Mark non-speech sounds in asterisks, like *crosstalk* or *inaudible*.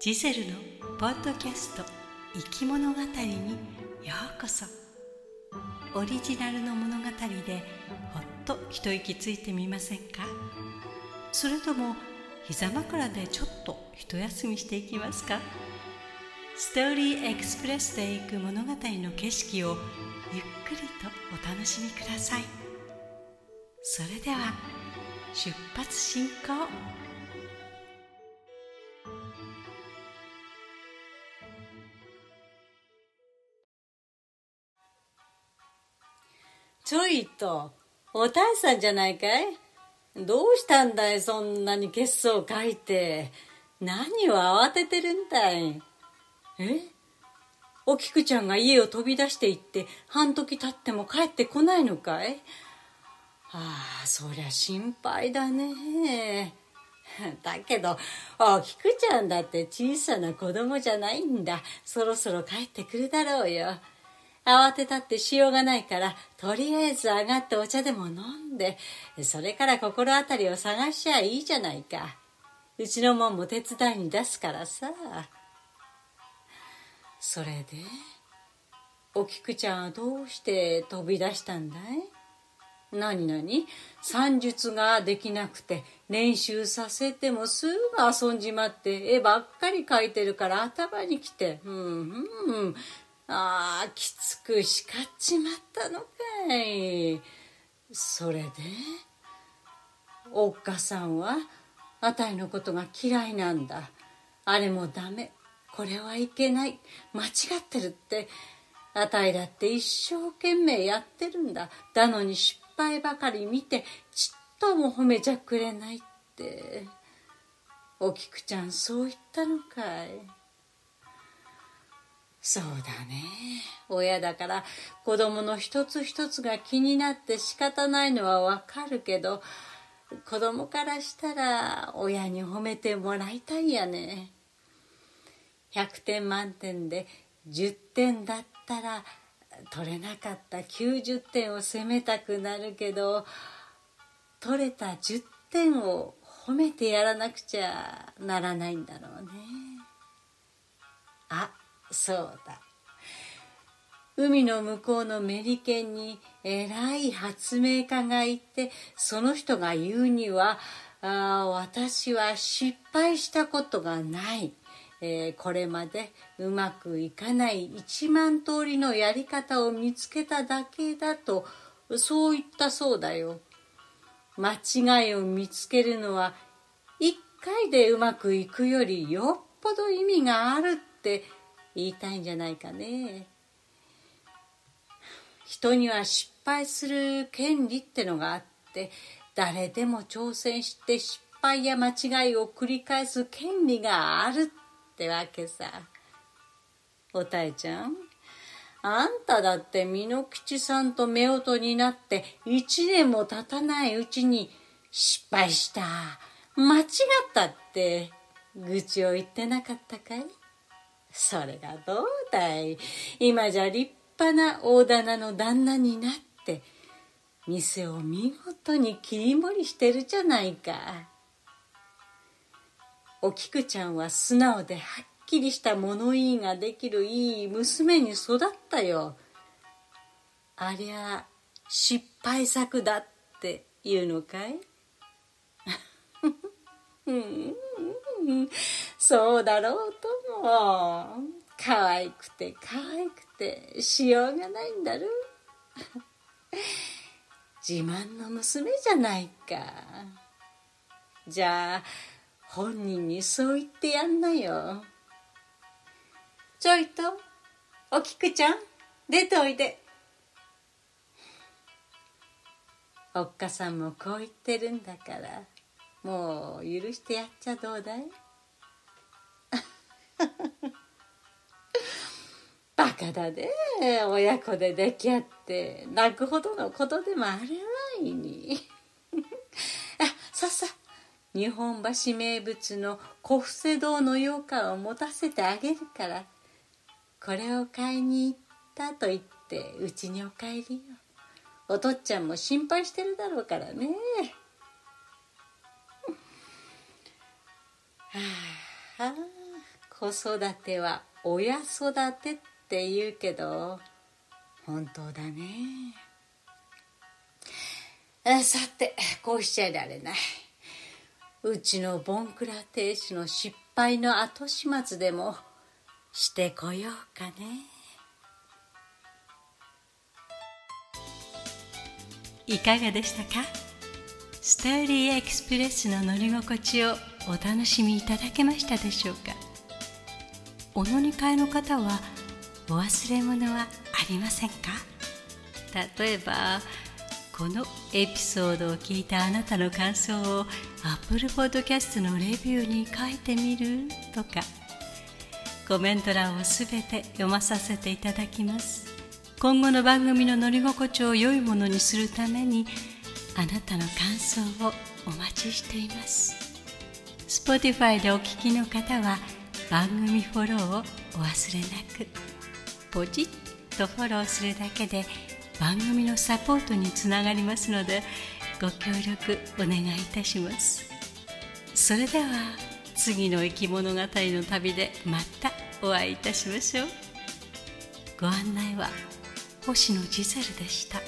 ジゼルのポッドキャスト「生き物語」にようこそ。オリジナルの物語でほっと一息ついてみませんか？それとも膝枕でちょっと一休みしていきますか？ストーリーエクスプレスで行く物語の景色をゆっくりとお楽しみください。それでは出発進行。ちょいと、おたいさんじゃないかい？どうしたんだいそんなに血相書いて？何を慌ててるんだい？え？お菊ちゃんが家を飛び出して行って半時経っても帰ってこないのかい？ああ、そりゃ心配だね。*laughs* だけど、お菊ちゃんだって小さな子供じゃないんだ。そろそろ帰ってくるだろうよ。慌てたってしようがないから、とりあえず上がってお茶でも飲んで、それから心当たりを探しゃいいじゃないか。うちのもんも手伝いに出すからさ。それで、お菊ちゃんはどうして飛び出したんだい？何何？算術ができなくて練習させてもすぐ遊んじまって絵ばっかり描いてるから頭にきて、うんうん、ああ、きつく叱っちまったのかい。それで、おっかさんは、あたいのことが嫌いなんだ。あれもダメ。これはいけない。間違ってるって。あたいだって一生懸命やってるんだ。だのに失敗ばかり見て、ちっとも褒めちゃくれないって。お菊ちゃんそう言ったのかい。そうだね。親だから子供の一つ一つが気になって仕方ないのはわかるけど、子供からしたら親に褒めてもらいたいやね。100点満点で10点だったら取れなかった90点を責めたくなるけど、取れた10点を褒めてやらなくちゃならないんだろうね。あ、そうだ。海の向こうのメリケンに偉い発明家がいて、その人が言うには、あ私は失敗したことがない。えー、これまでうまくいかない一万通りのやり方を見つけただけだと、そう言ったそうだよ。間違いを見つけるのは一回でうまくいくよりよっぽど意味があるって言いたいんじゃないかね。人には失敗する権利ってのがあって誰でも挑戦して失敗や間違いを繰り返す権利があるってわけさ。おたえちゃんあんただって美濃吉さんと夫婦になって一年も経たないうちに失敗した間違ったって愚痴を言ってなかったかい？それがどうだい？今じゃ立派な大棚の旦那になって店を見事に切り盛りしてるじゃないか。お菊ちゃんは素直ではっきりした物言いができるいい娘に育ったよ。ありゃ失敗作だって言うのかい？*laughs* うん。そうだろうとも。可愛くて可愛くてしようがないんだろ。自慢の娘じゃないか。じゃあ、本人にそう言ってやんなよ。ちょいと、お菊ちゃん、出ておいで。おっかさんもこう言ってるんだから。もう許してやっちゃどうだい？*laughs* バカだね親子で出来合って。泣くほどのことでもあれはいに *laughs* あさっさ日本橋名物の小布施堂の羊羹を持たせてあげるから。これを買いに行ったと言ってうちにお帰りよ。お父っちゃんも心配してるだろうからね。あ、子育ては親育てって言うけど本当だね。さてこうしちゃいられない。うちのボンクラ亭主の失敗の後始末でもしてこようかね。いかがでしたか？スターリーエクスプレスの乗り心地をお楽しみいただけましたでしょうか？お乗り換えの方はお忘れ物はありませんか？例えばこのエピソードを聞いたあなたの感想を Apple Podcast のレビューに書いてみるとか。コメント欄をすべて読まさせていただきます。今後の番組の乗り心地を良いものにするためにあなたの感想をお待ちしています。Spotify でお聞きの方は番組フォローをお忘れなく。ポチッとフォローするだけで番組のサポートにつながりますのでご協力お願いいたします。それでは次の生き物語の旅でまたお会いいたしましょう。ご案内は星野ジゼルでした。